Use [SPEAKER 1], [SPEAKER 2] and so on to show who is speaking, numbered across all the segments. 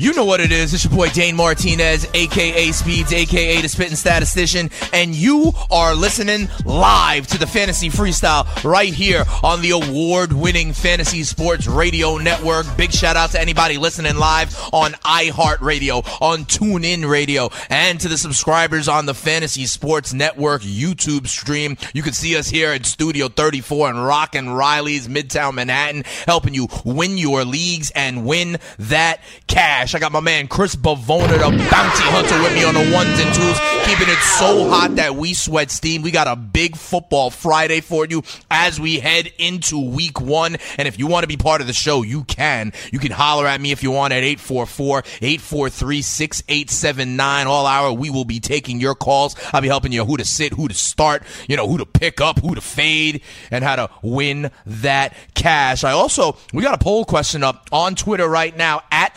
[SPEAKER 1] You know what it is. It's your boy Dane Martinez, aka Speeds, aka the Spitting Statistician, and you are listening live to the Fantasy Freestyle right here on the award-winning Fantasy Sports Radio Network. Big shout out to anybody listening live on iHeartRadio, on TuneIn Radio, and to the subscribers on the Fantasy Sports Network YouTube stream. You can see us here at Studio 34 in Rock and Riley's Midtown Manhattan, helping you win your leagues and win that cash. I got my man Chris Bavona, the bounty hunter, with me on the ones and twos, keeping it so hot that we sweat steam. We got a big football Friday for you as we head into week one. And if you want to be part of the show, you can. You can holler at me if you want at 844 843 6879. All hour, we will be taking your calls. I'll be helping you who to sit, who to start, you know, who to pick up, who to fade, and how to win that cash. I also, we got a poll question up on Twitter right now at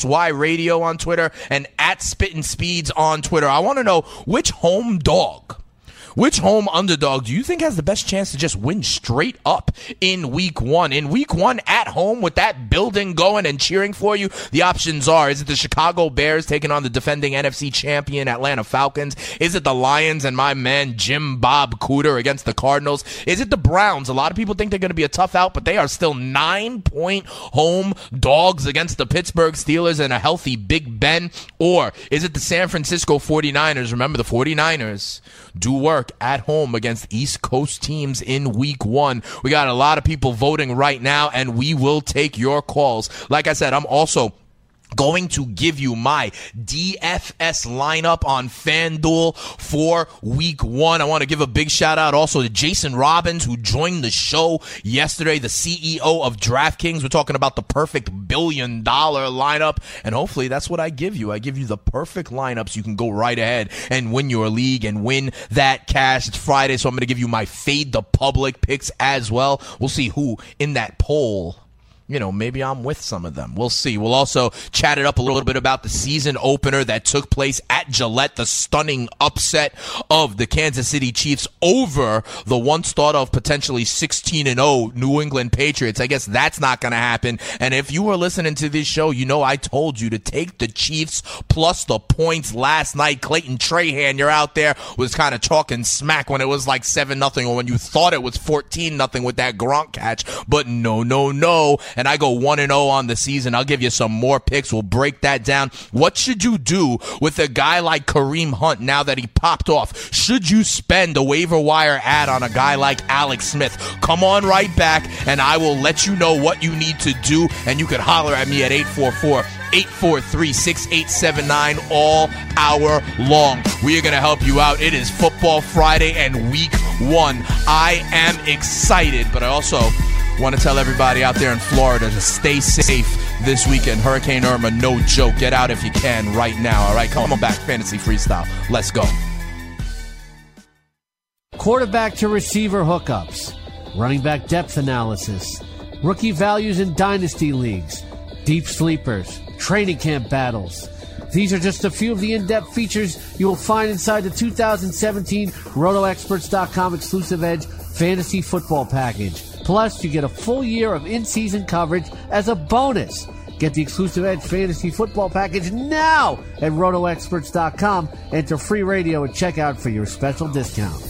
[SPEAKER 1] FNTSY Radio on Twitter and at Spittin' Speeds on Twitter. I want to know which home dog. Which home underdog do you think has the best chance to just win straight up in week one? In week one at home with that building going and cheering for you, the options are is it the Chicago Bears taking on the defending NFC champion Atlanta Falcons? Is it the Lions and my man Jim Bob Cooter against the Cardinals? Is it the Browns? A lot of people think they're going to be a tough out, but they are still nine point home dogs against the Pittsburgh Steelers and a healthy Big Ben. Or is it the San Francisco 49ers? Remember, the 49ers do work at home against East Coast teams in week one. We got a lot of people voting right now, and we will take your calls. Like I said, I'm also going to give you my DFS lineup on FanDuel for week one. I want to give a big shout out also to Jason Robbins, who joined the show yesterday, the CEO of DraftKings. We're talking about the perfect billion dollar lineup, and hopefully that's what I give you. I give you the perfect lineups. You can go right ahead and win your league and win that cash. It's Friday, so I'm going to give you my fade the public picks as well. We'll see who in that poll you know, maybe I'm with some of them. We'll see. We'll also chat it up a little bit about the season opener that took place at Gillette, the stunning upset of the Kansas City Chiefs over the once thought of potentially 16 and 0 New England Patriots. I guess that's not going to happen. And if you were listening to this show, you know I told you to take the Chiefs plus the points last night. Clayton Trahan, you're out there, was kind of talking smack when it was like 7 nothing or when you thought it was 14 nothing with that Gronk catch. But no, no, no and I go 1 and 0 on the season, I'll give you some more picks. We'll break that down. What should you do with a guy like Kareem Hunt now that he popped off? Should you spend a waiver wire ad on a guy like Alex Smith? Come on right back and I will let you know what you need to do and you can holler at me at 844 843 6879 all hour long. We are going to help you out. It is Football Friday and week one. I am excited, but I also Want to tell everybody out there in Florida to stay safe this weekend. Hurricane Irma, no joke. Get out if you can right now. All right, come on back, fantasy freestyle. Let's go.
[SPEAKER 2] Quarterback to receiver hookups, running back depth analysis, rookie values in dynasty leagues, deep sleepers, training camp battles. These are just a few of the in-depth features you will find inside the 2017 RotoExperts.com exclusive Edge Fantasy Football Package. Plus, you get a full year of in season coverage as a bonus. Get the exclusive Edge Fantasy Football Package now at RotoExperts.com. Enter free radio at checkout for your special discount.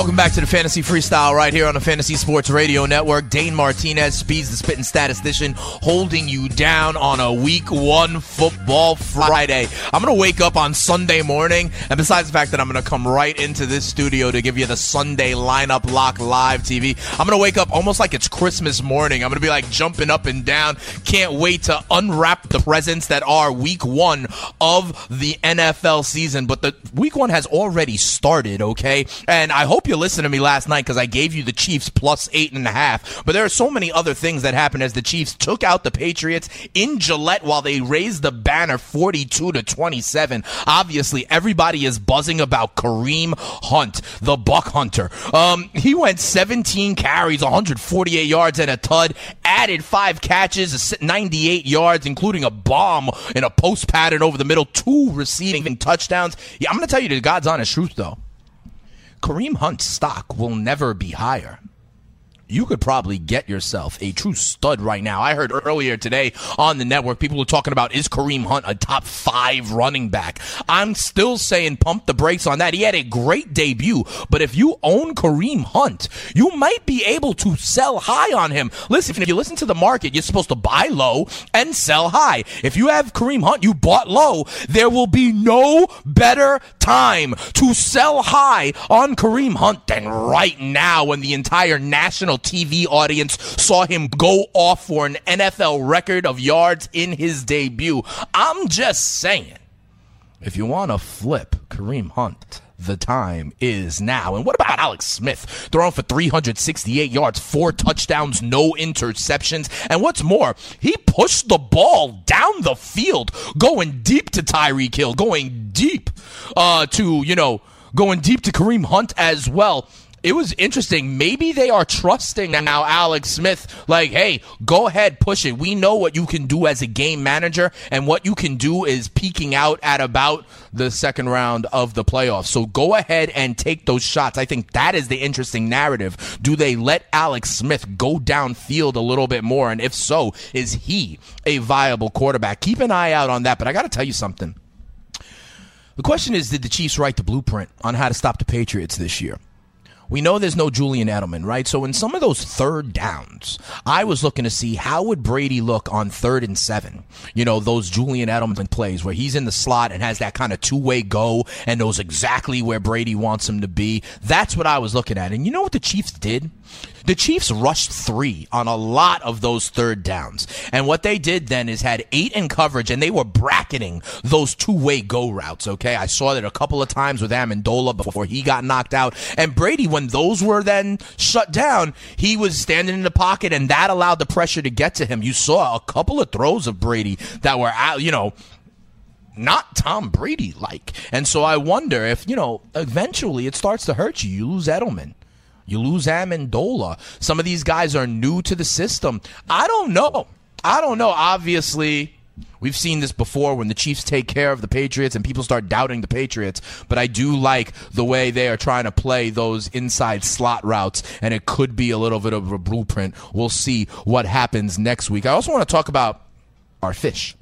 [SPEAKER 1] Welcome back to the Fantasy Freestyle right here on the Fantasy Sports Radio Network. Dane Martinez speeds the spitting statistician, holding you down on a week one football Friday. I'm going to wake up on Sunday morning, and besides the fact that I'm going to come right into this studio to give you the Sunday lineup lock live TV, I'm going to wake up almost like it's Christmas morning. I'm going to be like jumping up and down. Can't wait to unwrap the presents that are week one of the NFL season. But the week one has already started, okay? And I hope you listened to me last night because I gave you the Chiefs plus eight and a half. But there are so many other things that happened as the Chiefs took out the Patriots in Gillette while they raised the banner 42 to 27. Obviously, everybody is buzzing about Kareem Hunt, the Buck Hunter. Um, he went 17 carries, 148 yards and a tud, added five catches, 98 yards, including a bomb in a post pattern over the middle, two receiving touchdowns. Yeah, I'm going to tell you the God's honest truth, though. Kareem Hunt's stock will never be higher you could probably get yourself a true stud right now. I heard earlier today on the network, people were talking about is Kareem Hunt a top five running back? I'm still saying pump the brakes on that. He had a great debut, but if you own Kareem Hunt, you might be able to sell high on him. Listen, if you listen to the market, you're supposed to buy low and sell high. If you have Kareem Hunt, you bought low, there will be no better time to sell high on Kareem Hunt than right now when the entire national TV audience saw him go off for an NFL record of yards in his debut. I'm just saying, if you want to flip Kareem Hunt, the time is now. And what about Alex Smith? Throwing for 368 yards, four touchdowns, no interceptions. And what's more, he pushed the ball down the field, going deep to Tyreek Hill, going deep uh, to, you know, going deep to Kareem Hunt as well it was interesting. Maybe they are trusting now Alex Smith, like, hey, go ahead, push it. We know what you can do as a game manager, and what you can do is peaking out at about the second round of the playoffs. So go ahead and take those shots. I think that is the interesting narrative. Do they let Alex Smith go downfield a little bit more? And if so, is he a viable quarterback? Keep an eye out on that. But I got to tell you something. The question is, did the Chiefs write the blueprint on how to stop the Patriots this year? We know there's no Julian Edelman, right? So in some of those third downs, I was looking to see how would Brady look on third and seven. You know, those Julian Edelman plays where he's in the slot and has that kind of two way go and knows exactly where Brady wants him to be. That's what I was looking at. And you know what the Chiefs did? The Chiefs rushed three on a lot of those third downs. And what they did then is had eight in coverage and they were bracketing those two way go routes. Okay. I saw that a couple of times with Amendola before he got knocked out. And Brady, when those were then shut down, he was standing in the pocket and that allowed the pressure to get to him. You saw a couple of throws of Brady that were out, you know, not Tom Brady like. And so I wonder if, you know, eventually it starts to hurt you. You lose Edelman. You lose Amendola. Some of these guys are new to the system. I don't know. I don't know. Obviously, We've seen this before when the Chiefs take care of the Patriots and people start doubting the Patriots. But I do like the way they are trying to play those inside slot routes, and it could be a little bit of a blueprint. We'll see what happens next week. I also want to talk about our fish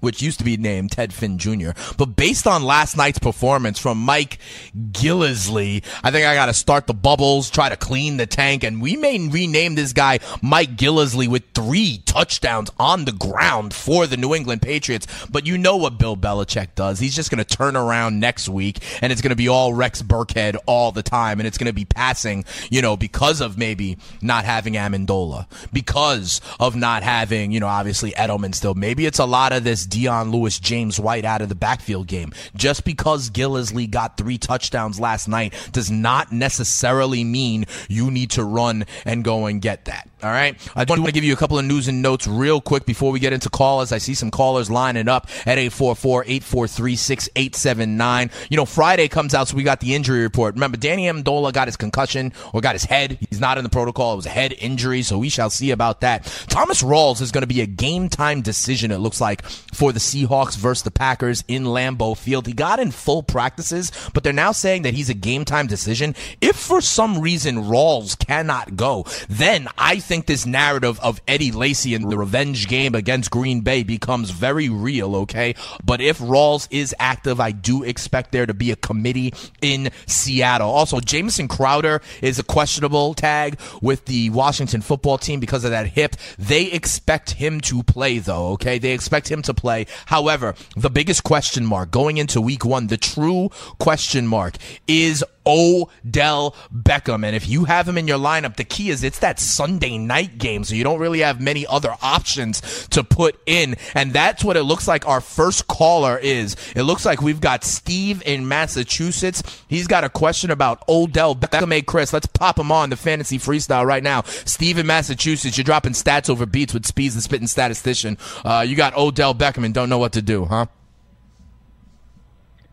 [SPEAKER 1] which used to be named Ted Finn Jr. But based on last night's performance from Mike Gillislee, I think I got to start the bubbles, try to clean the tank, and we may rename this guy Mike Gillislee with three touchdowns on the ground for the New England Patriots. But you know what Bill Belichick does. He's just going to turn around next week, and it's going to be all Rex Burkhead all the time, and it's going to be passing, you know, because of maybe not having Amendola, because of not having, you know, obviously Edelman still. Maybe it's a lot of this Dion Lewis, James White out of the backfield game. Just because Gillislee got three touchdowns last night does not necessarily mean you need to run and go and get that. All right. I just want to give you a couple of news and notes real quick before we get into callers. I see some callers lining up at 844-843-6879. You know, Friday comes out, so we got the injury report. Remember, Danny Amendola got his concussion or got his head. He's not in the protocol. It was a head injury, so we shall see about that. Thomas Rawls is going to be a game time decision, it looks like, for the Seahawks versus the Packers in Lambeau Field. He got in full practices, but they're now saying that he's a game time decision. If for some reason Rawls cannot go, then I think this narrative of Eddie Lacy and the revenge game against Green Bay becomes very real, okay? But if Rawls is active, I do expect there to be a committee in Seattle. Also, Jamison Crowder is a questionable tag with the Washington football team because of that hip. They expect him to play, though, okay? They expect him to play. However, the biggest question mark going into week one, the true question mark is Odell Beckham. And if you have him in your lineup, the key is it's that Sunday night game, so you don't really have many other options to put in. And that's what it looks like our first caller is. It looks like we've got Steve in Massachusetts. He's got a question about Odell Beckham. Hey, Chris, let's pop him on the fantasy freestyle right now. Steve in Massachusetts, you're dropping stats over beats with Speeds the Spitting Statistician. Uh, you got Odell Beckham and don't know what to do, huh?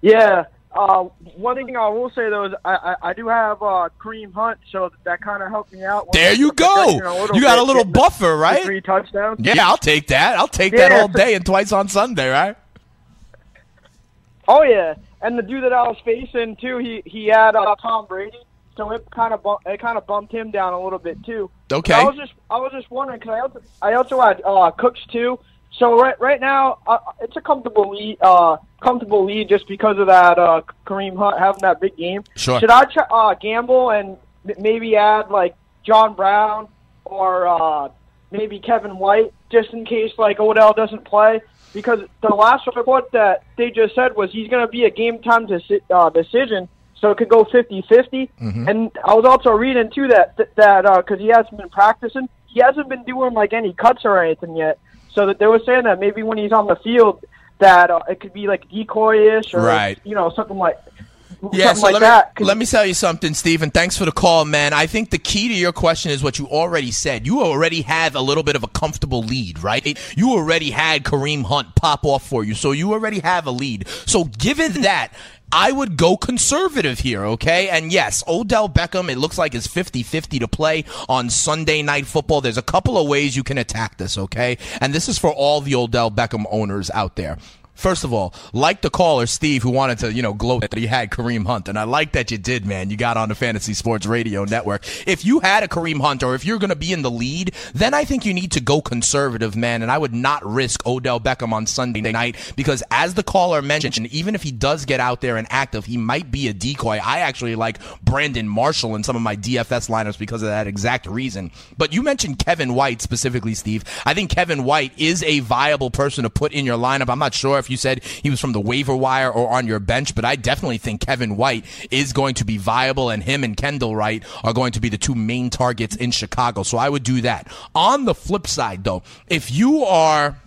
[SPEAKER 3] Yeah, uh, one thing I will say though is I, I, I do have uh, Kareem Hunt, so that kind of helped me out.
[SPEAKER 1] There you go. You got a little buffer, right?
[SPEAKER 3] Three touchdowns.
[SPEAKER 1] Yeah, I'll take that. I'll take yeah, that all day and twice on Sunday, right?
[SPEAKER 3] Oh yeah, and the dude that I was facing too, he he had uh, Tom Brady, so it kind of it kind of bumped him down a little bit too.
[SPEAKER 1] Okay.
[SPEAKER 3] So I was just I was just wondering because I also I also had uh, Cooks too. So right right now, uh, it's a comfortable lead, uh, comfortable lead just because of that uh, Kareem Hunt having that big game.
[SPEAKER 1] Sure.
[SPEAKER 3] Should I ch- uh, gamble and maybe add like John Brown or uh, maybe Kevin White just in case like Odell doesn't play? Because the last report that they just said was he's going to be a game time deci- uh, decision, so it could go 50-50.
[SPEAKER 1] Mm-hmm.
[SPEAKER 3] And I was also reading too that that because uh, he hasn't been practicing, he hasn't been doing like any cuts or anything yet. So that they were saying that maybe when he's on the field, that uh, it could be like decoyish or
[SPEAKER 1] right.
[SPEAKER 3] you know something like.
[SPEAKER 1] Yeah, so
[SPEAKER 3] like
[SPEAKER 1] let,
[SPEAKER 3] that.
[SPEAKER 1] me, let me tell you something, Stephen. Thanks for the call, man. I think the key to your question is what you already said. You already have a little bit of a comfortable lead, right? You already had Kareem Hunt pop off for you, so you already have a lead. So given that, I would go conservative here, okay? And yes, Odell Beckham, it looks like is 50-50 to play on Sunday night football. There's a couple of ways you can attack this, okay? And this is for all the Odell Beckham owners out there. First of all, like the caller Steve who wanted to, you know, gloat that he had Kareem Hunt, and I like that you did, man. You got on the Fantasy Sports Radio Network. If you had a Kareem Hunt, or if you're going to be in the lead, then I think you need to go conservative, man. And I would not risk Odell Beckham on Sunday night because, as the caller mentioned, even if he does get out there and active, he might be a decoy. I actually like Brandon Marshall in some of my DFS lineups because of that exact reason. But you mentioned Kevin White specifically, Steve. I think Kevin White is a viable person to put in your lineup. I'm not sure if you said he was from the waiver wire or on your bench, but I definitely think Kevin White is going to be viable, and him and Kendall Wright are going to be the two main targets in Chicago. So I would do that. On the flip side, though, if you are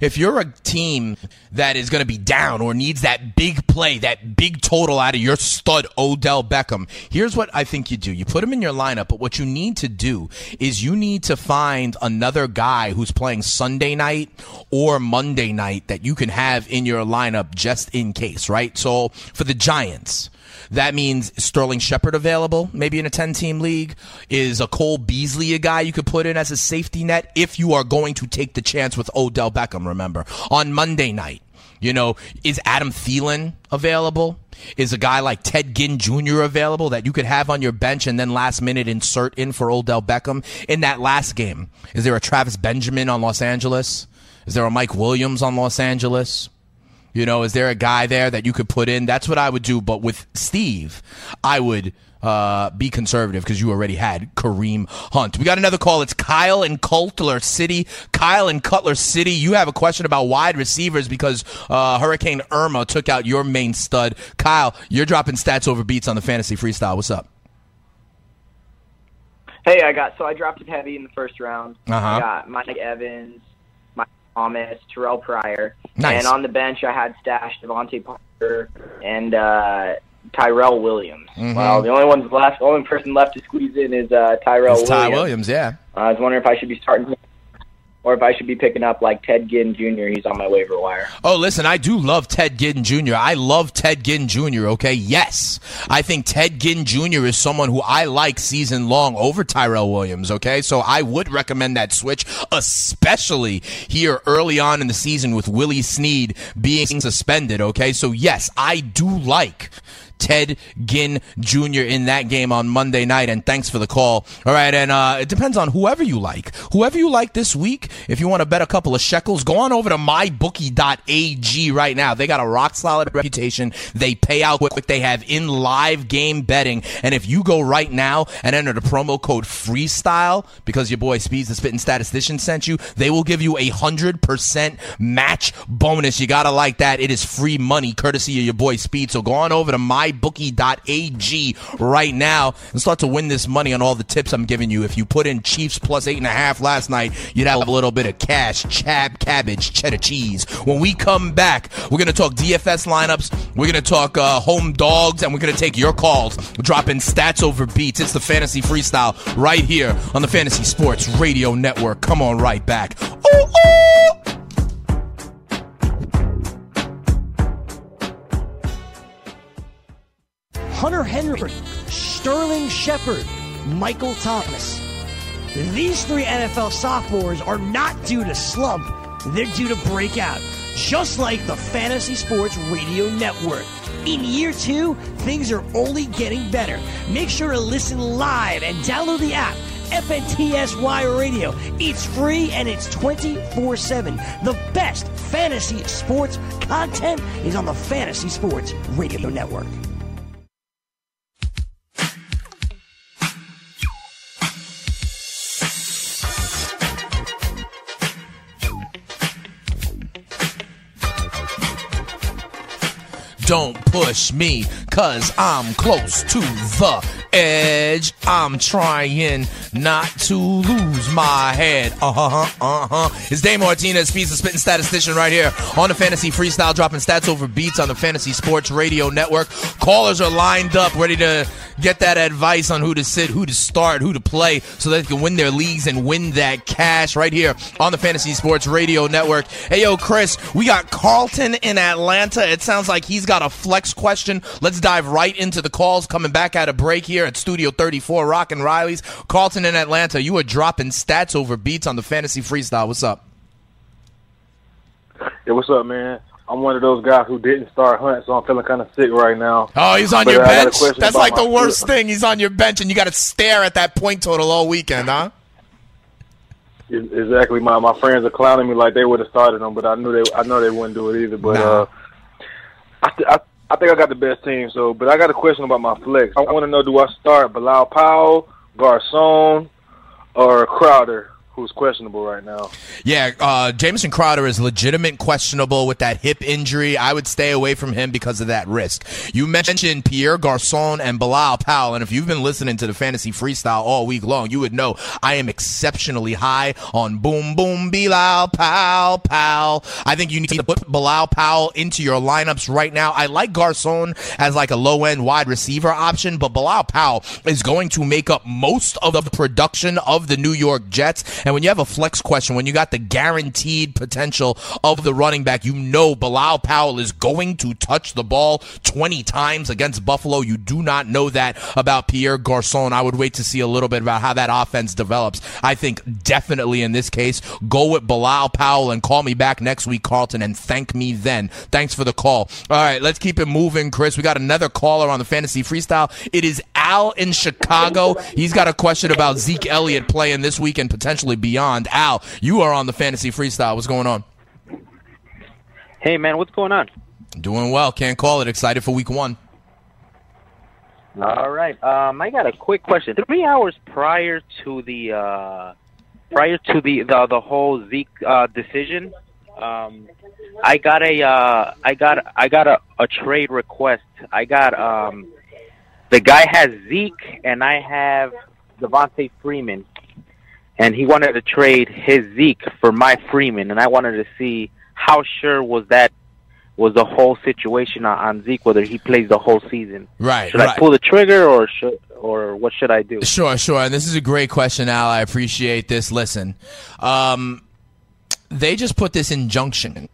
[SPEAKER 1] if you're a team that is going to be down or needs that big play, that big total out of your stud Odell Beckham, here's what I think you do. You put him in your lineup, but what you need to do is you need to find another guy who's playing Sunday night or Monday night that you can have in your lineup just in case, right? So for the Giants, that means Sterling Shepard available, maybe in a 10 team league. Is a Cole Beasley a guy you could put in as a safety net if you are going to take the chance with Odell Beckham, remember? On Monday night, you know, is Adam Thielen available? Is a guy like Ted Ginn Jr. available that you could have on your bench and then last minute insert in for Odell Beckham? In that last game, is there a Travis Benjamin on Los Angeles? Is there a Mike Williams on Los Angeles? You know, is there a guy there that you could put in? That's what I would do. But with Steve, I would uh, be conservative because you already had Kareem Hunt. We got another call. It's Kyle in Cutler City. Kyle in Cutler City, you have a question about wide receivers because uh, Hurricane Irma took out your main stud. Kyle, you're dropping stats over beats on the fantasy freestyle. What's up?
[SPEAKER 4] Hey, I got so I dropped it heavy in the first round.
[SPEAKER 1] Uh-huh.
[SPEAKER 4] I got Mike Evans, Thomas, Terrelle Pryor,
[SPEAKER 1] Nice.
[SPEAKER 4] and on the bench I had stashed DeVante Parker and uh, Tyrell Williams.
[SPEAKER 1] Mhm.
[SPEAKER 4] Well, the only one left, only person left to squeeze in is uh, Tyrell
[SPEAKER 1] It's Ty
[SPEAKER 4] Williams.
[SPEAKER 1] Williams, yeah.
[SPEAKER 4] I was wondering if I should be starting. Or if I should be picking up like Ted Ginn Jr. He's on my waiver wire.
[SPEAKER 1] Oh, listen, I do love Ted Ginn Jr. I love Ted Ginn Jr., okay? Yes. I think Ted Ginn Jr. is someone who I like season long over Tyrell Williams, okay? So I would recommend that switch, especially here early on in the season with Willie Snead being suspended, okay? So yes, I do like Ted Ginn Jr. in that game on Monday night. And thanks for the call. All right. And uh, it depends on whoever you like. Whoever you like this week, if you want to bet a couple of shekels, go on over to mybookie.ag right now. They got a rock solid reputation. They pay out quick. They have in live game betting. And if you go right now and enter the promo code freestyle because your boy Speeds the Spitting Statistician sent you, they will give you a 100% match bonus. You got to like that. It is free money courtesy of your boy Speed. So go on over to my mybookie.ag right now and start to win this money on all the tips I'm giving you. If you put in Chiefs plus eight and a half last night, you'd have a little bit of cash, chab, cabbage, cheddar cheese. When we come back, we're going to talk DFS lineups, we're going to talk uh, home dogs, and we're going to take your calls. Dropping stats over beats. It's the fantasy freestyle right here on the Fantasy Sports Radio Network. Come on right back. Ooh, ooh.
[SPEAKER 5] Hunter Henry, Sterling Shepard, Michael Thomas. These three NFL sophomores are not due to slump, they're due to break out, just like the Fantasy Sports Radio Network. In year two, things are only getting better. Make sure to listen live and download the app. FNTSY Radio. It's free and it's 24 7. The best fantasy sports content is on the Fantasy Sports Radio Network.
[SPEAKER 1] Don't push me, cause I'm close to the edge. I'm trying not to lose my head. Uh huh, uh huh. It's Dave Martinez, Speeds the Spitting Statistician, right here on the Fantasy Freestyle, dropping stats over beats on the Fantasy Sports Radio Network. Callers are lined up, ready to get that advice on who to sit, who to start, who to play, so they can win their leagues and win that cash right here on the Fantasy Sports Radio Network. Hey, yo, Chris, we got Carlton in Atlanta. It sounds like he's got a flex question. Let's dive right into the calls coming back at a break here at Studio 34, Rock and Riley's. Carlton in Atlanta, you are dropping stats over beats on the Fantasy Freestyle. What's up?
[SPEAKER 6] Yeah, what's up, man? I'm one of those guys who didn't start Hunt, so I'm feeling kind of sick right now.
[SPEAKER 1] Oh, he's on
[SPEAKER 6] But
[SPEAKER 1] your bench. That's like the worst thing. He's on your bench, and you got to stare at that point total all weekend, huh?
[SPEAKER 6] Exactly. My my friends are clowning me like they would have started them, but I knew they I know they wouldn't do it either. But
[SPEAKER 1] Nah.
[SPEAKER 6] uh, I, th- I I think I got the best team. So, but I got a question about my flex. I want to know: Do I start Bilal Powell, Garcon, or Crowder, who's questionable right now?
[SPEAKER 1] Yeah, uh, Jamison Crowder is legitimate questionable with that hip injury. I would stay away from him because of that risk. You mentioned Pierre Garcon and Bilal Powell, and if you've been listening to the fantasy freestyle all week long, you would know I am exceptionally high on boom boom Bilal Powell Powell. I think you need to put Bilal Powell into your lineups right now. I like Garcon as like a low end wide receiver option, but Bilal Powell is going to make up most of the production of the New York Jets. And when you have a flex question, when you got the guaranteed potential of the running back, you know Bilal Powell is going to touch the ball 20 times against Buffalo. You do not know that about Pierre Garcon. I would wait to see a little bit about how that offense develops. I think definitely in this case, go with Bilal Powell and call me back next week, Carlton, and thank me then. Thanks for the call. All right, let's keep it moving, Chris. We got another caller on the fantasy freestyle. It is Al in Chicago. He's got a question about Zeke Elliott playing this week and potentially beyond. Al, you are on the fantasy freestyle. What's going on?
[SPEAKER 7] Hey man, what's going on?
[SPEAKER 1] Doing well. Can't call it. Excited for week one.
[SPEAKER 7] All right. Um, I got a quick question. Three hours prior to the uh, prior to the the, the whole Zeke uh, decision, um, I got a uh, I got I got a, a trade request. I got um, the guy has Zeke and I have Devonta Freeman, and he wanted to trade his Zeke for my Freeman, and I wanted to see how sure was that was the whole situation on, on Zeke, whether he plays the whole season.
[SPEAKER 1] Right.
[SPEAKER 7] Should I pull the trigger or should or what should I do?
[SPEAKER 1] Sure, sure. And this is a great question, Al. I appreciate this. Listen, um, they just put this injunction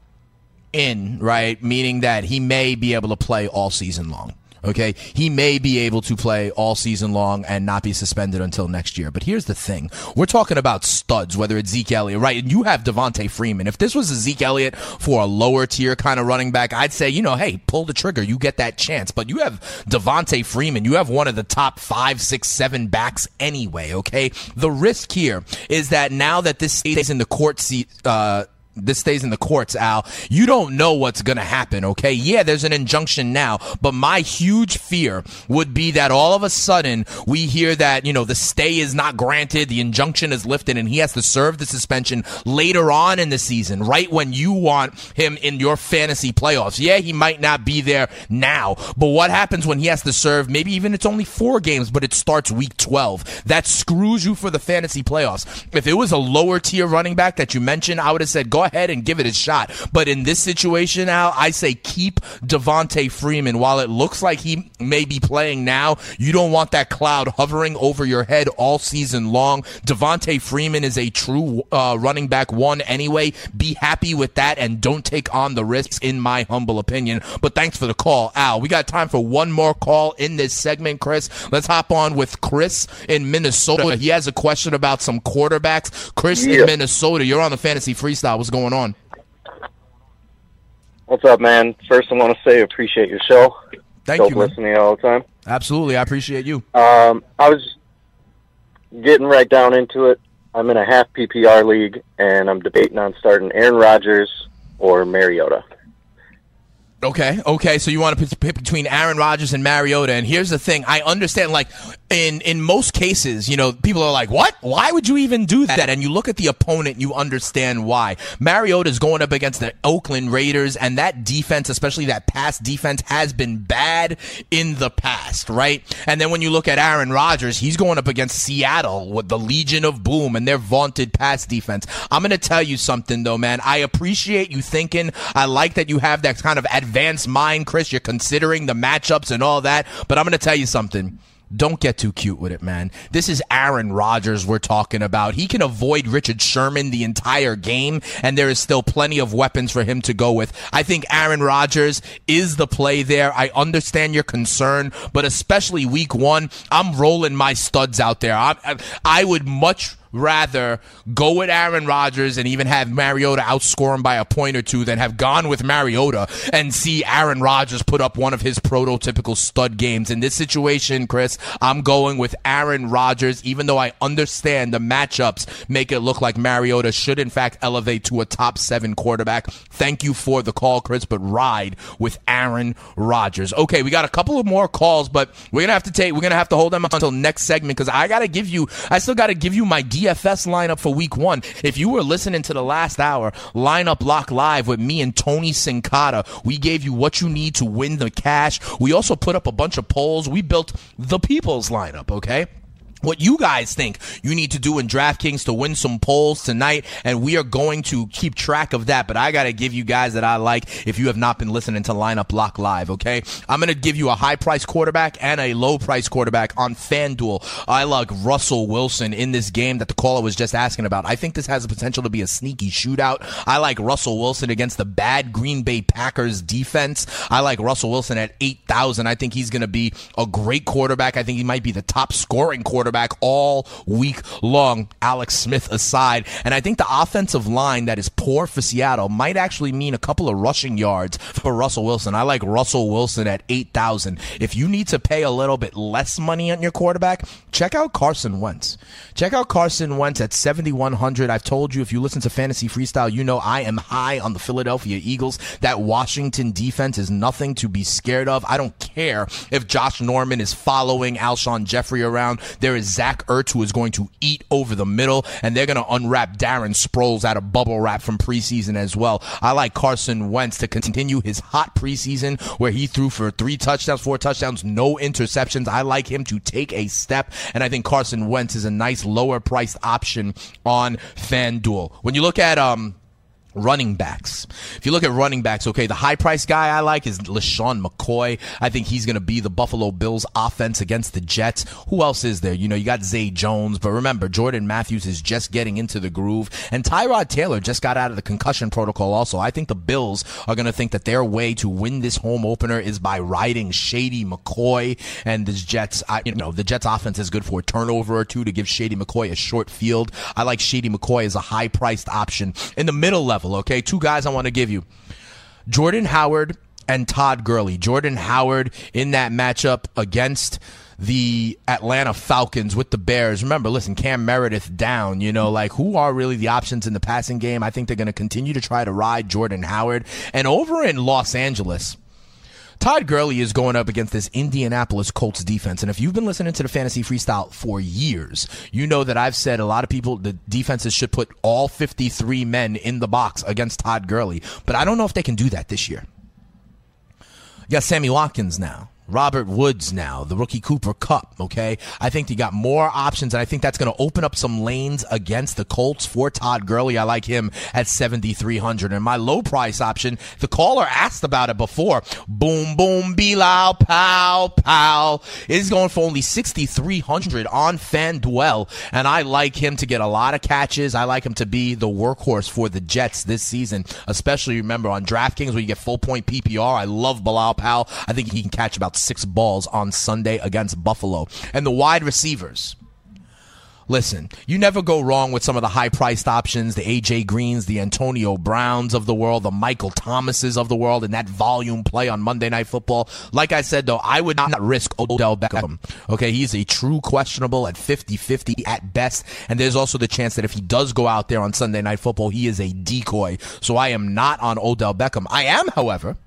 [SPEAKER 1] in, right? Meaning that he may be able to play all season long. Okay, he may be able to play all season long and not be suspended until next year. But here's the thing: we're talking about studs, whether it's Zeke Elliott, right? And you have Devonta Freeman. If this was a Zeke Elliott for a lower tier kind of running back, I'd say, you know, hey, pull the trigger, you get that chance. But you have Devonta Freeman, you have one of the top five, six, seven backs anyway. Okay, the risk here is that now that this stays in the court seat. Uh, this stays in the courts, Al. You don't know what's going to happen, okay? Yeah, there's an injunction now, but my huge fear would be that all of a sudden we hear that, you know, the stay is not granted, the injunction is lifted, and he has to serve the suspension later on in the season, right when you want him in your fantasy playoffs. Yeah, he might not be there now, but what happens when he has to serve, maybe even it's only four games, but it starts week 12? That screws you for the fantasy playoffs. If it was a lower tier running back that you mentioned, I would have said, go ahead and give it a shot. But in this situation, Al, I say keep Devonta Freeman. While it looks like he may be playing now, you don't want that cloud hovering over your head all season long. Devonta Freeman is a true uh, running back one anyway. Be happy with that and don't take on the risks, in my humble opinion. But thanks for the call, Al. We got time for one more call in this segment, Chris. Let's hop on with Chris in Minnesota. He has a question about some quarterbacks. Chris
[SPEAKER 8] Yeah.
[SPEAKER 1] in Minnesota, you're on the fantasy freestyle. What's going on?
[SPEAKER 8] What's up, man? First, I want to say appreciate your show.
[SPEAKER 1] Thank you,
[SPEAKER 8] listening all the time.
[SPEAKER 1] Absolutely, I appreciate you.
[SPEAKER 8] Um, I was getting right down into it. I'm in a half PPR league, and I'm debating on starting Aaron Rodgers or Mariota.
[SPEAKER 1] Okay, okay. So you want to pick between Aaron Rodgers and Mariota, and here's the thing: I understand. Like in in most cases, you know, people are like, "What? Why would you even do that?" And you look at the opponent, you understand why. Mariota is going up against the Oakland Raiders, and that defense, especially that pass defense, has been bad in the past, right? And then when you look at Aaron Rodgers, he's going up against Seattle with the Legion of Boom and their vaunted pass defense. I'm going to tell you something though, man. I appreciate you thinking. I like that you have that kind of advanced mind, Chris. You're considering the matchups and all that. But I'm going to tell you something. Don't get too cute with it, man. This is Aaron Rodgers we're talking about. He can avoid Richard Sherman the entire game, and there is still plenty of weapons for him to go with. I think Aaron Rodgers is the play there. I understand your concern, but especially week one, I'm rolling my studs out there. I, I, I would much rather go with Aaron Rodgers and even have Mariota outscore him by a point or two than have gone with Mariota and see Aaron Rodgers put up one of his prototypical stud games. In this situation, Chris, I'm going with Aaron Rodgers, even though I understand the matchups make it look like Mariota should in fact elevate to a top seven quarterback. Thank you for the call, Chris, but ride with Aaron Rodgers. Okay, we got a couple of more calls, but we're gonna have to take we're gonna have to hold them until next segment because I gotta give you I still gotta give you my DFS lineup for week one. If you were listening to the last hour, lineup lock live with me and Tony Sincata, we gave you what you need to win the cash. We also put up a bunch of polls. We built the people's lineup, okay? What you guys think you need to do in DraftKings to win some polls tonight, and we are going to keep track of that. But I got to give you guys that I like if you have not been listening to Lineup Lock Live, okay? I'm to give you a high price quarterback and a low price quarterback on FanDuel. I like Russell Wilson in this game that the caller was just asking about. I think this has the potential to be a sneaky shootout. I like Russell Wilson against the bad Green Bay Packers defense. I like Russell Wilson at 8,000. I think he's to be a great quarterback. I think he might be the top scoring quarterback all week long, Alex Smith aside. And I think the offensive line that is poor for Seattle might actually mean a couple of rushing yards for Russell Wilson. I like Russell Wilson at 8,000. If you need to pay a little bit less money on your quarterback, check out Carson Wentz. Check out Carson Wentz at 7,100. I've told you if you listen to Fantasy Freestyle, you know I am high on the Philadelphia Eagles. That Washington defense is nothing to be scared of. I don't care if Josh Norman is following Alshon Jeffery around. There is Zach Ertz who is going to eat over the middle, and they're going to unwrap Darren Sproles out of bubble wrap from preseason as well. I like Carson Wentz to continue his hot preseason where he threw for three touchdowns, four touchdowns, no interceptions. I like him to take a step, and I think Carson Wentz is a nice lower priced option on FanDuel. When you look at um Running backs. If you look at running backs, okay, the high price guy I like is LeSean McCoy. I think he's going to be the Buffalo Bills offense against the Jets. Who else is there? You know, you got Zay Jones, but remember, Jordan Matthews is just getting into the groove, and Tyrod Taylor just got out of the concussion protocol also. I think the Bills are going to think that their way to win this home opener is by riding Shady McCoy and the Jets. I, you know, the Jets offense is good for a turnover or two to give Shady McCoy a short field. I like Shady McCoy as a high priced option in the middle level, okay? Two guys I want to give you. Jordan Howard and Todd Gurley. Jordan Howard in that matchup against the Atlanta Falcons with the Bears. Remember, listen, Cam Meredith down, you know, like who are really the options in the passing game? I think they're going to continue to try to ride Jordan Howard. And over in Los Angeles, Todd Gurley is going up against this Indianapolis Colts defense. And if you've been listening to the fantasy freestyle for years, you know that I've said a lot of people, the defenses should put all 53 men in the box against Todd Gurley. But I don't know if they can do that this year. You got Sammy Watkins now. Robert Woods now, the rookie Cooper Kupp, okay? I think he got more options, and I think that's going to open up some lanes against the Colts for Todd Gurley. I like him at 7,300. And my low price option, the caller asked about it before. Boom, boom, Bilal, pow, pow, is going for only 6,300 on FanDuel, and I like him to get a lot of catches. I like him to be the workhorse for the Jets this season, especially remember on DraftKings where you get full point PPR. I love Bilal Powell. I think he can catch about six balls on Sunday against Buffalo. And the wide receivers. Listen, you never go wrong with some of the high priced options, the AJ Greens, the Antonio Browns of the world, the Michael Thomases of the world, and that volume play on Monday Night Football. Like I said, though, I would not risk Odell Beckham. Okay, he's a true questionable at 50 50 at best. And there's also the chance that if he does go out there on Sunday Night Football, he is a decoy. So I am not on Odell Beckham. I am, however,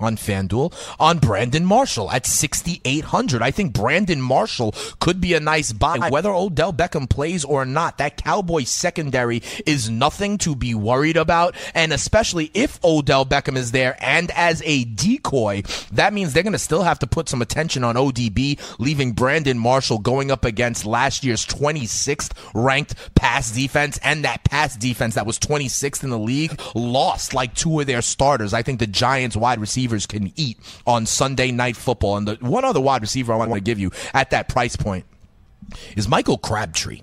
[SPEAKER 1] on FanDuel on Brandon Marshall at 6,800. I think Brandon Marshall could be a nice buy. Whether Odell Beckham plays or not, that Cowboy secondary is nothing to be worried about. And especially if Odell Beckham is there and as a decoy, that means they're going to still have to put some attention on ODB, leaving Brandon Marshall going up against last year's 26th ranked pass defense and that pass defense that was 26th in the league lost like two of their starters. I think the Giants wide receiver receivers can eat on Sunday night football. And the one other wide receiver I want to give you at that price point is Michael Crabtree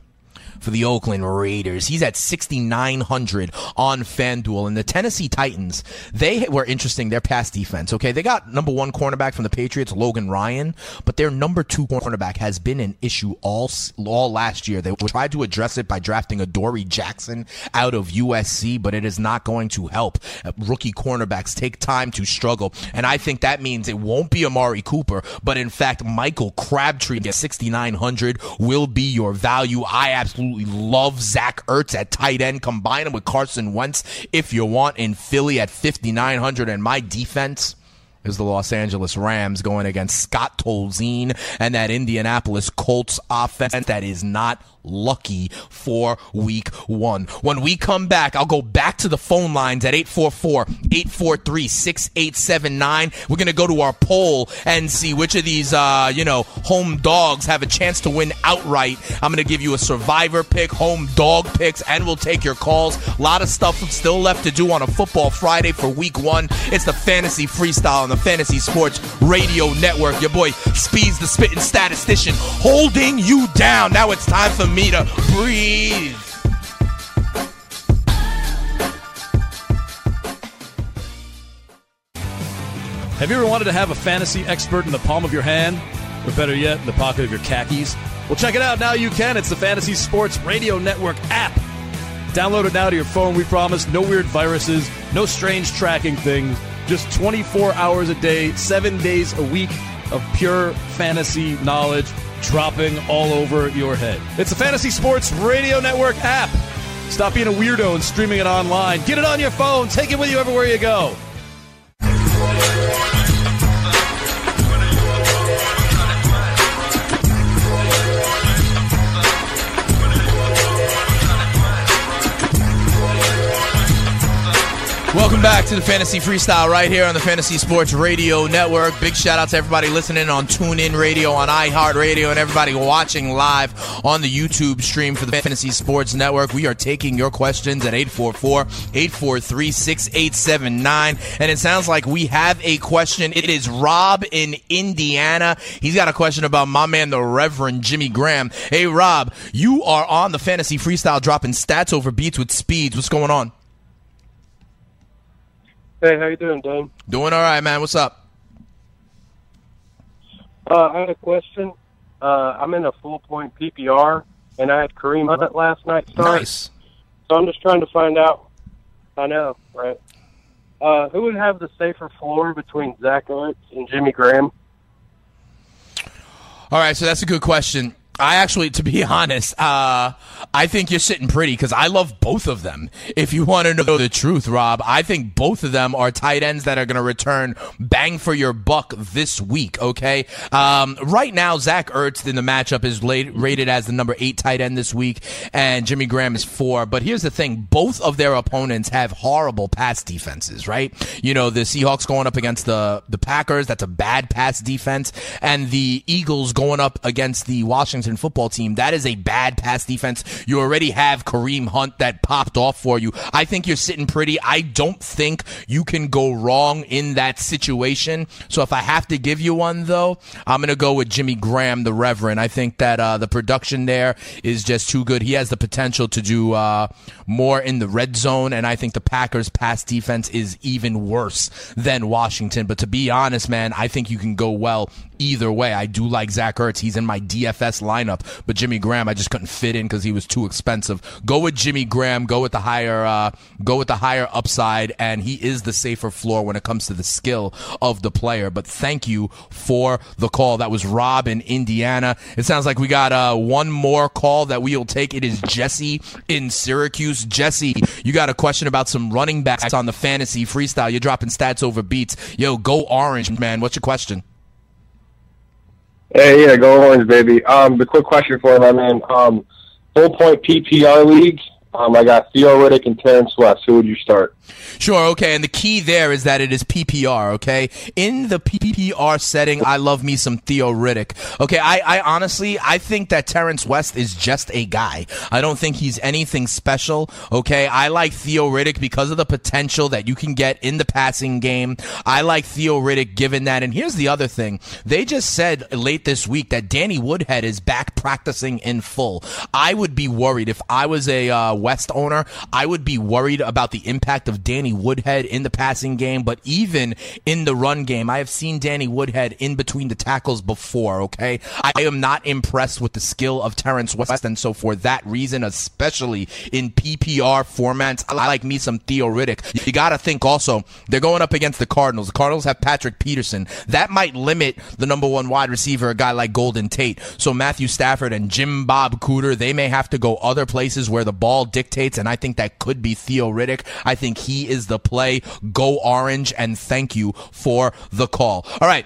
[SPEAKER 1] for the Oakland Raiders. He's at 6,900 on FanDuel. And the Tennessee Titans, they were interesting, their pass defense. Okay. They got number one cornerback from the Patriots, Logan Ryan, but their number two cornerback has been an issue all, all last year. They tried to address it by drafting Adoree Jackson out of USC, but it is not going to help. Uh, rookie cornerbacks take time to struggle. And I think that means it won't be Amari Cooper, but in fact, Michael Crabtree at 6,900 will be your value. I absolutely love Zach Ertz at tight end. Combine him with Carson Wentz if you want in Philly at 5,900. And my defense is the Los Angeles Rams going against Scott Tolzien and that Indianapolis Colts offense that is not lucky for week one. When we come back, I'll go back to the phone lines at 844-843-6879. We're going to go to our poll and see which of these, uh, you know, home dogs have a chance to win outright. I'm going to give you a survivor pick, home dog picks, and we'll take your calls. A lot of stuff still left to do on a football Friday for week one. It's the fantasy freestyle on the Fantasy Sports Radio Network. Your boy Speeds the Spitting Statistician holding you down. Now it's time for me to breathe.
[SPEAKER 9] Have you ever wanted to have a fantasy expert in the palm of your hand? Or better yet, in the pocket of your khakis? Well, check it out. Now you can. It's the Fantasy Sports Radio Network app. Download it now to your phone. We promise no weird viruses, no strange tracking things. Just 24 hours a day, seven days a week of pure fantasy knowledge dropping all over your head. It's the Fantasy Sports Radio Network app. Stop being a weirdo and streaming it online. Get it on your phone. Take it with you everywhere you go.
[SPEAKER 1] Welcome back to the Fantasy Freestyle right here on the Fantasy Sports Radio Network. Big shout out to everybody listening on TuneIn Radio, on iHeartRadio, and everybody watching live on the YouTube stream for the Fantasy Sports Network. We are taking your questions at 844-843-6879. And it sounds like we have a question. It is Rob in Indiana. He's got a question about my man, the Reverend Jimmy Graham. Hey, Rob, you are on the Fantasy Freestyle dropping stats over beats with speeds. What's going on?
[SPEAKER 10] Hey, how you doing, Dane?
[SPEAKER 1] Doing all right, man. What's up?
[SPEAKER 10] Uh, I had a question. Uh, I'm in a full point PPR, and I had Kareem Hunt last night. Start.
[SPEAKER 1] Nice.
[SPEAKER 10] So I'm just trying to find out. I know, right? Uh, who would have the safer floor between Zach Ertz and Jimmy Graham?
[SPEAKER 1] All right, so that's a good question. I actually, to be honest, uh, I think you're sitting pretty because I love both of them. If you want to know the truth, Rob, I think both of them are tight ends that are going to return bang for your buck this week. Okay, um, right now Zach Ertz in the matchup is late, rated as the number eight tight end this week, and Jimmy Graham is four. But here's the thing: both of their opponents have horrible pass defenses. Right? You know, the Seahawks going up against the the Packers, that's a bad pass defense, and the Eagles going up against the Washington football team, that is a bad pass defense. You already have Kareem Hunt that popped off for you. I think you're sitting pretty. I don't think you can go wrong in that situation. So if I have to give you one, though, I'm going to go with Jimmy Graham, the Reverend. I think that uh, the production there is just too good. He has the potential to do uh, more in the red zone, and I think the Packers' pass defense is even worse than Washington. But to be honest, man, I think you can go well either way. I do like Zach Ertz. He's in my DFS lineup, but Jimmy Graham, I just couldn't fit in because he was too expensive. Go with Jimmy Graham. Go with the higher, uh, go with the higher upside, and he is the safer floor when it comes to the skill of the player. But thank you for the call. That was Rob in Indiana. It sounds like we got uh, one more call that we'll take. It is Jesse in Syracuse. Jesse, you got a question about some running backs on the fantasy freestyle. You're dropping stats over beats. Yo, go orange, man. What's your question?
[SPEAKER 11] Hey, yeah, go orange, baby. Um, the quick question for you, my man. Um, full point PPR league. Um, I got Theo Riddick and Terrence West. Who would you start?
[SPEAKER 1] Sure, okay. And the key there is that it is PPR, okay? In the PPR setting, I love me some Theo Riddick. Okay, I, I honestly, I think that Terrence West is just a guy. I don't think he's anything special, okay? I like Theo Riddick because of the potential that you can get in the passing game. I like Theo Riddick given that. And here's the other thing. They just said late this week that Danny Woodhead is back practicing in full. I would be worried if I was a uh, West owner, I would be worried about the impact of Danny Woodhead in the passing game, but even in the run game, I have seen Danny Woodhead in between the tackles before, okay? I am not impressed with the skill of Terrence West, and so for that reason, especially in PPR formats, I like me some Theo Riddick. You gotta think also, they're going up against the Cardinals. The Cardinals have Patrick Peterson. That might limit the number one wide receiver, a guy like Golden Tate. So Matthew Stafford and Jim Bob Cooter, they may have to go other places where the ball dictates, and I think that could be Theo Riddick. I think he is the play. Go orange, and thank you for the call. All right.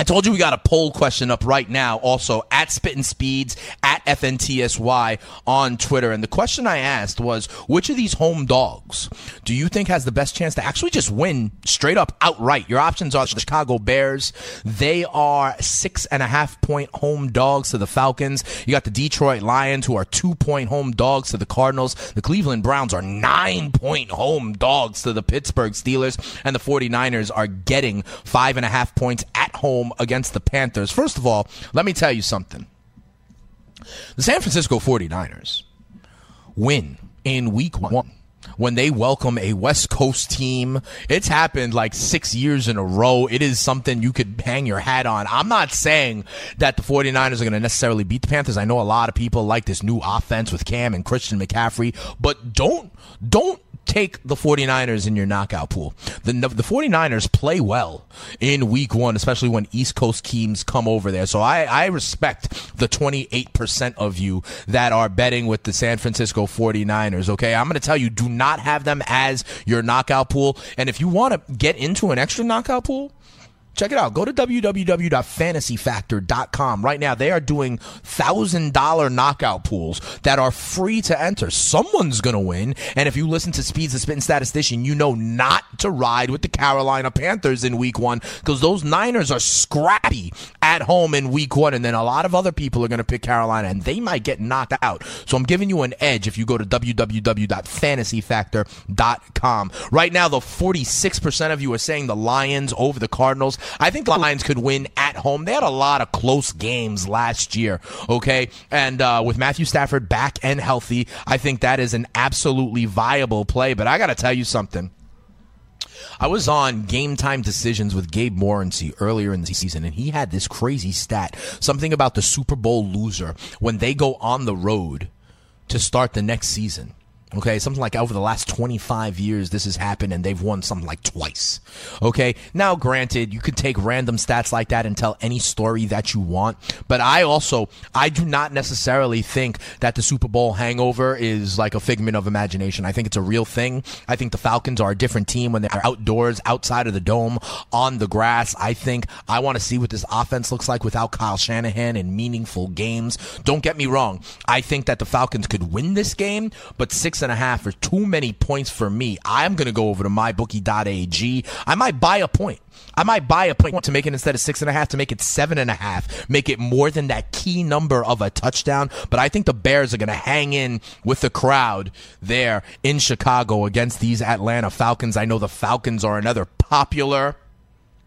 [SPEAKER 1] I told you we got a poll question up right now, also at Spittin' Speeds, at FNTSY on Twitter. And the question I asked was which of these home dogs do you think has the best chance to actually just win straight up outright? Your options are the Chicago Bears. They are six and a half point home dogs to the Falcons. You got the Detroit Lions, who are two point home dogs to the Cardinals. The Cleveland Browns are nine point home dogs to the Pittsburgh Steelers. And the 49ers are getting five and a half points at home against the Panthers. First of all, let me tell you something. The San Francisco 49ers win in week one when they welcome a West Coast team. It's happened like six years in a row. It is something you could hang your hat on. I'm not saying that the 49ers are going to necessarily beat the Panthers. I know a lot of people like this new offense with Cam and Christian McCaffrey, but don't, don't take the 49ers in your knockout pool. The, the 49ers play well in week one, especially when East Coast teams come over there. So I, I respect the 28% of you that are betting with the San Francisco 49ers. Okay. I'm going to tell you, do not have them as your knockout pool. And if you want to get into an extra knockout pool, Check it out. Go to www.fantasyfactor.com right now. They are doing thousand dollar knockout pools that are free to enter. Someone's gonna win, and if you listen to Speeds the Spitting Statistician, you know not to ride with the Carolina Panthers in Week One because those Niners are scrappy at home in Week One, and then a lot of other people are gonna pick Carolina, and they might get knocked out. So I'm giving you an edge if you go to www.fantasyfactor.com. Right now, the 46% of you are saying the Lions over the Cardinals. I think the Lions could win at home. They had a lot of close games last year, okay? And uh, with Matthew Stafford back and healthy, I think that is an absolutely viable play. But I got to tell you something. I was on Game Time Decisions with Gabe Morency earlier in the season, and he had this crazy stat something about the Super Bowl loser when they go on the road to start the next season. Okay, something like over the last 25 years, this has happened and they've won something like twice. Okay, now granted, you could take random stats like that and tell any story that you want, but I also, I do not necessarily think that the Super Bowl hangover is like a figment of imagination. I think it's a real thing. I think the Falcons are a different team when they're outdoors, outside of the dome, on the grass. I think I want to see what this offense looks like without Kyle Shanahan in meaningful games. Don't get me wrong. I think that the Falcons could win this game, but six and a half are too many points for me. I'm going to go over to mybookie.ag. I might buy a point. I might buy a point to make it instead of six and a half to make it seven and a half, make it more than that key number of a touchdown. But I think the Bears are going to hang in with the crowd there in Chicago against these Atlanta Falcons. I know the Falcons are another popular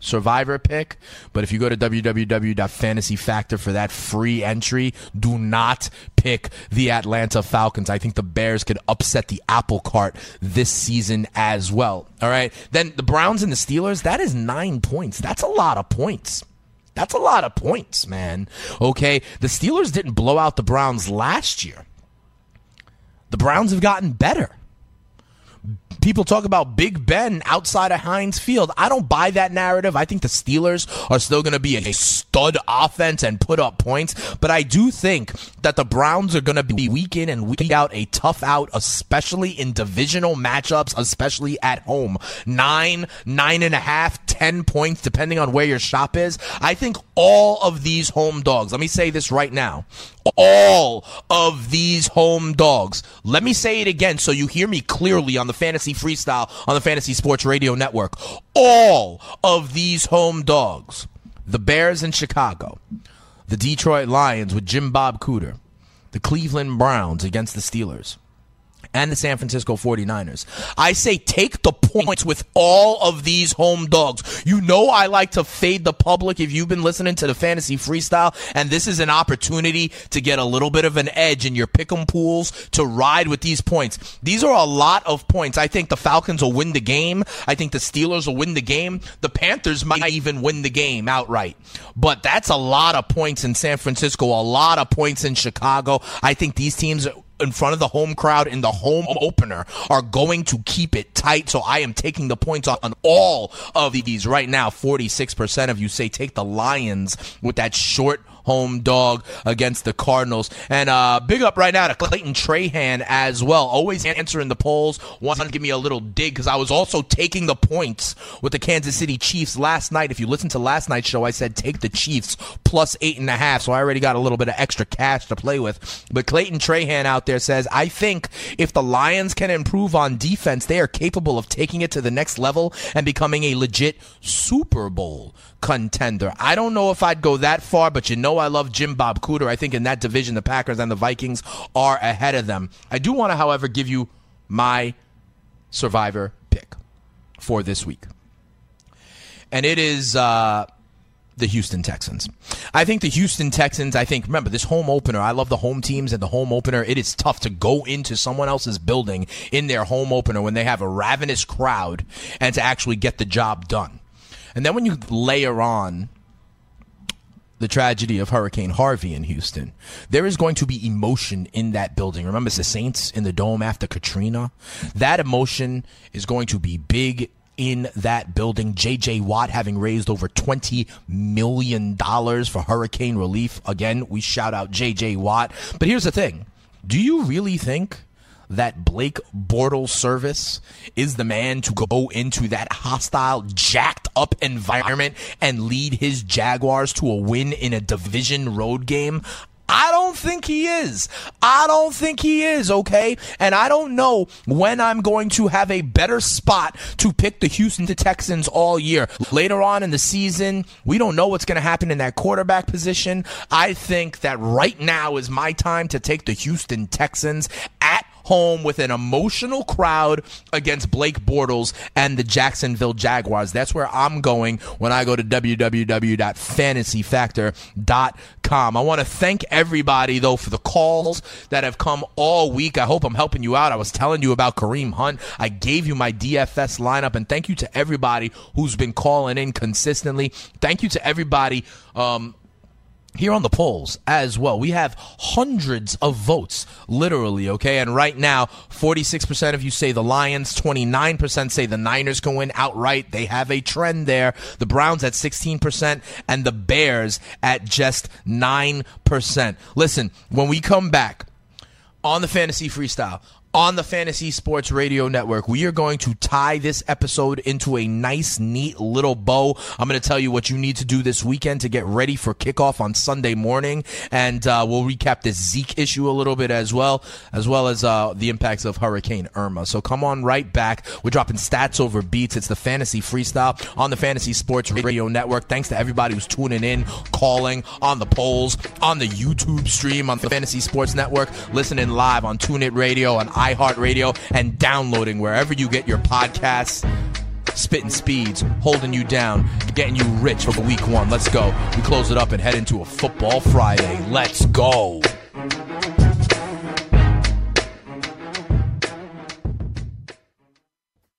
[SPEAKER 1] survivor pick. But if you go to www.fantasyfactor for that free entry, do not pick the Atlanta Falcons. I think the Bears could upset the apple cart this season as well. All right. Then the Browns and the Steelers, that is nine points. That's a lot of points. That's a lot of points, man. Okay. The Steelers didn't blow out the Browns last year. The Browns have gotten better people talk about Big Ben outside of Heinz Field. I don't buy that narrative. I think the Steelers are still going to be a stud offense and put up points, but I do think that the Browns are going to be week in and week out a tough out, especially in divisional matchups, especially at home. Nine, nine and a half, ten points, depending on where your shop is. I think all of these home dogs, let me say this right now, all of these home dogs. Let me say it again so you hear me clearly on the Fantasy Freestyle on the Fantasy Sports Radio Network. All of these home dogs, the Bears in Chicago, the Detroit Lions with Jim Bob Cooter, the Cleveland Browns against the Steelers, and the San Francisco 49ers. I say take the points with all of these home dogs. You know I like to fade the public if you've been listening to the fantasy freestyle and this is an opportunity to get a little bit of an edge in your pick'em pools to ride with these points. These are a lot of points. I think the Falcons will win the game. I think the Steelers will win the game. The Panthers might even win the game outright. But that's a lot of points in San Francisco, a lot of points in Chicago. I think these teams in front of the home crowd in the home opener are going to keep it tight. So I am taking the points on, all of these right now. 46% of you say take the Lions with that short home dog against the Cardinals. And uh, big up right now to Clayton Trahan as well. Always answering the polls. Want to give me a little dig because I was also taking the points with the Kansas City Chiefs last night. If you listen to last night's show, I said take the Chiefs plus eight and a half. So I already got a little bit of extra cash to play with. But Clayton Trahan out there says, I think if the Lions can improve on defense, they are capable of taking it to the next level and becoming a legit Super Bowl contender. I don't know if I'd go that far, but you know I love Jim Bob Cooter. I think in that division, the Packers and the Vikings are ahead of them. I do want to, however, give you my survivor pick for this week. And it is uh, the Houston Texans. I think the Houston Texans, I think, remember, this home opener, I love the home teams and the home opener. It is tough to go into someone else's building in their home opener when they have a ravenous crowd and to actually get the job done. And then when you layer on the tragedy of Hurricane Harvey in Houston, there is going to be emotion in that building. Remember, it's the Saints in the dome after Katrina. That emotion is going to be big in that building. JJ Watt having raised over $20 million for hurricane relief. Again, we shout out JJ Watt. But here's the thing do you really think that Blake Bortles service is the man to go into that hostile, jacked up environment and lead his Jaguars to a win in a division road game? I don't think he is. I don't think he is, okay? And I don't know when I'm going to have a better spot to pick the Houston Texans all year. Later on in the season, we don't know what's going to happen in that quarterback position. I think that right now is my time to take the Houston Texans at home with an emotional crowd against Blake Bortles and the Jacksonville Jaguars. That's where I'm going when I go to www.fantasyfactor.com. I want to thank everybody, though, for the calls that have come all week. I hope I'm helping you out. I was telling you about Kareem Hunt. I gave you my DFS lineup, and thank you to everybody who's been calling in consistently. Thank you to everybody. Um, here on the polls as well. We have hundreds of votes, literally, okay? And right now, 46% of you say the Lions, 29% say the Niners can win outright. They have a trend there. The Browns at 16%, and the Bears at just 9%. Listen, when we come back on the Fantasy Freestyle, on the Fantasy Sports Radio Network. We are going to tie this episode into a nice, neat little bow. I'm going to tell you what you need to do this weekend to get ready for kickoff on Sunday morning, and uh, we'll recap this Zeke issue a little bit as well, as well as uh, the impacts of Hurricane Irma. So come on right back. We're dropping stats over beats. It's the Fantasy Freestyle on the Fantasy Sports Radio Network. Thanks to everybody who's tuning in, calling on the polls, on the YouTube stream, on the Fantasy Sports Network, listening live on TuneIn Radio and iHeartRadio and downloading wherever you get your podcasts. Spitting speeds, holding you down, getting you rich for the week one. Let's go. We close it up and head into a football Friday. Let's go.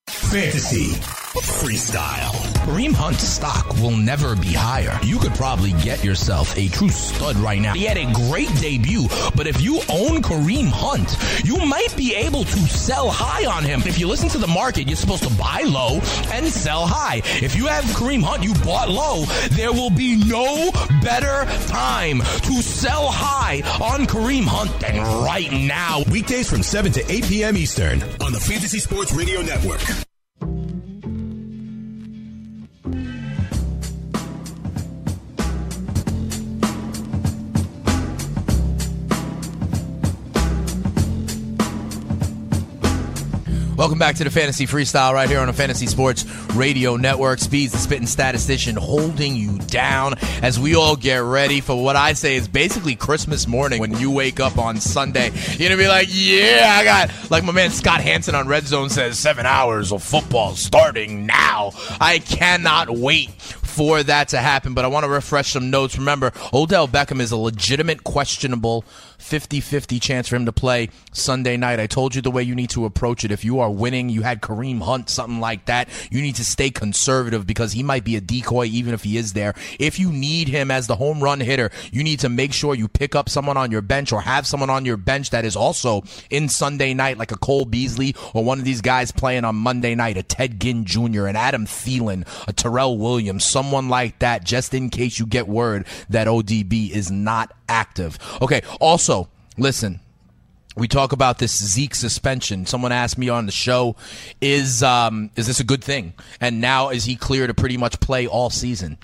[SPEAKER 12] Fantasy Freestyle. Kareem Hunt's stock will never be higher. You could probably get yourself a true stud right now. He had a great debut, but if you own Kareem Hunt, you might be able to sell high on him. If you listen to the market, you're supposed to buy low and sell high. If you have Kareem Hunt, you bought low, there will be no better time to sell high on Kareem Hunt than right now.
[SPEAKER 13] Weekdays from 7 to 8 p.m. Eastern on the Fantasy Sports Radio Network.
[SPEAKER 1] Welcome back to the Fantasy Freestyle right here on the Fantasy Sports Radio Network. Speeds the spitting statistician holding you down as we all get ready for what I say is basically Christmas morning when you wake up on Sunday. You're going to be like, yeah, I got, like my man Scott Hanson on Red Zone says, seven hours of football starting now. I cannot wait for that to happen, but I want to refresh some notes. Remember, Odell Beckham is a legitimate questionable 50 50 chance for him to play Sunday night. I told you the way you need to approach it. If you are winning, you had Kareem Hunt, something like that, you need to stay conservative because he might be a decoy even if he is there. If you need him as the home run hitter, you need to make sure you pick up someone on your bench or have someone on your bench that is also in Sunday night, like a Cole Beasley or one of these guys playing on Monday night, a Ted Ginn Jr., an Adam Thielen, a Tyrell Williams, someone like that, just in case you get word that ODB is not active. Okay, also, listen. We talk about this Zeke suspension. Someone asked me on the show, "Is um, is this a good thing?" And now is he clear to pretty much play all season?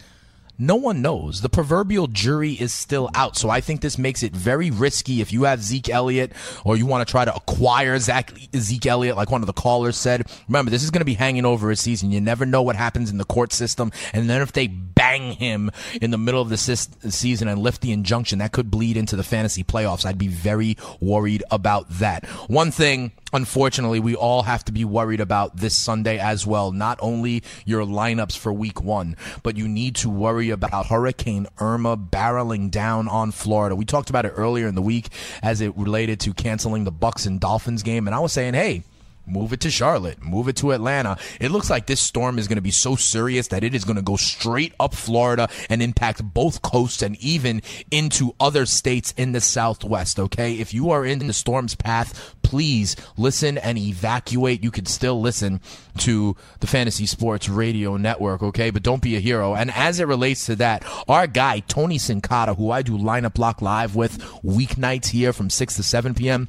[SPEAKER 1] No one knows. The proverbial jury is still out. So I think this makes it very risky if you have Zeke Elliott or you want to try to acquire Zach, Zeke Elliott, like one of the callers said. Remember, this is going to be hanging over a season. You never know what happens in the court system. And then if they bang him in the middle of the season and lift the injunction, that could bleed into the fantasy playoffs. I'd be very worried about that. One thing unfortunately, we all have to be worried about this Sunday as well. Not only your lineups for week one, but you need to worry about Hurricane Irma barreling down on Florida. We talked about it earlier in the week as it related to canceling the Bucs and Dolphins game. And I was saying, hey, Move it to Charlotte. Move it to Atlanta. It looks like this storm is going to be so serious that it is going to go straight up Florida and impact both coasts and even into other states in the Southwest. Okay. If you are in the storm's path, please listen and evacuate. You can still listen to the Fantasy Sports Radio Network. Okay. But don't be a hero. And as it relates to that, our guy, Tony Sincata, who I do lineup lock live with weeknights here from 6 to 7 p.m.,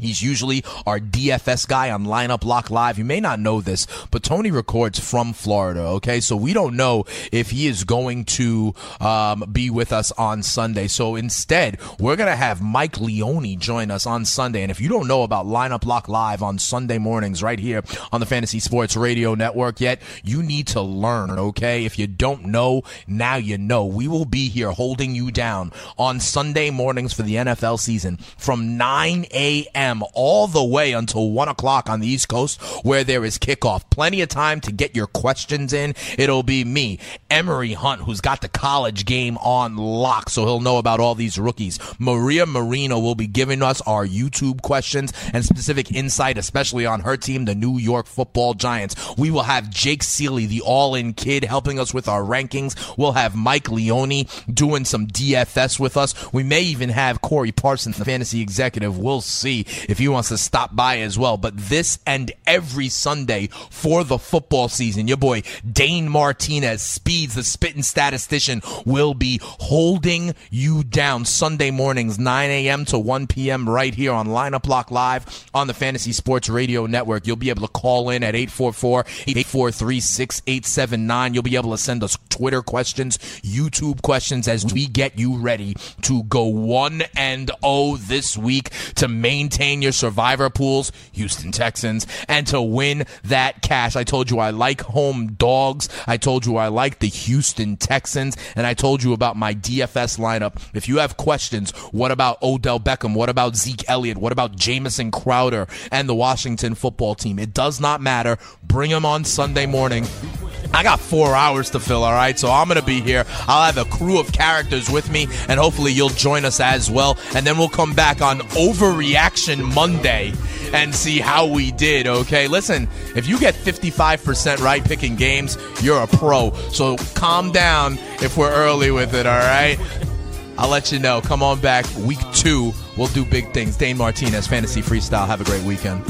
[SPEAKER 1] He's usually our DFS guy on Lineup Lock Live. You may not know this, but Tony records from Florida. Okay, so we don't know if he is going to um, be with us on Sunday. So instead, we're gonna have Mike Leone join us on Sunday. And if you don't know about Lineup Lock Live on Sunday mornings, right here on the Fantasy Sports Radio Network, yet you need to learn. Okay, if you don't know, now you know. We will be here holding you down on Sunday mornings for the NFL season from 9 a.m a.m. all the way until 1 o'clock on the East Coast where there is kickoff. Plenty of time to get your questions in. It'll be me, Emery Hunt, who's got the college game on lock, so he'll know about all these rookies. Maria Marino will be giving us our YouTube questions and specific insight, especially on her team, the New York football Giants. We will have Jake Seeley, the all in kid, helping us with our rankings. We'll have Mike Leone doing some DFS with us. We may even have Corey Parsons, the fantasy executive. We'll see if he wants to stop by as well. But this and every Sunday for the football season, your boy Dane Martinez, Speeds, the spitting statistician, will be holding you down Sunday mornings, 9 a.m. to 1 p.m. right here on Lineup Lock Live on the Fantasy Sports Radio Network. You'll be able to call in at 844-843-6879. You'll be able to send us Twitter questions, YouTube questions as we get you ready to go 1 and 0 this week to maintain your survivor pools, Houston Texans, and to win that cash. I told you I like home dogs. I told you I like the Houston Texans, and I told you about my DFS lineup. If you have questions, what about Odell Beckham? What about Zeke Elliott? What about Jamison Crowder and the Washington football team? It does not matter. Bring them on Sunday morning. I got four hours to fill, all right? So I'm going to be here. I'll have a crew of characters with me, and hopefully you'll join us as well. And then we'll come back on Overreaction Monday and see how we did, okay? Listen, if you get 55% right picking games, you're a pro. So calm down if we're early with it, all right? I'll let you know. Come on back week two. We'll do big things. Dane Martinez, Fantasy Freestyle. Have a great weekend.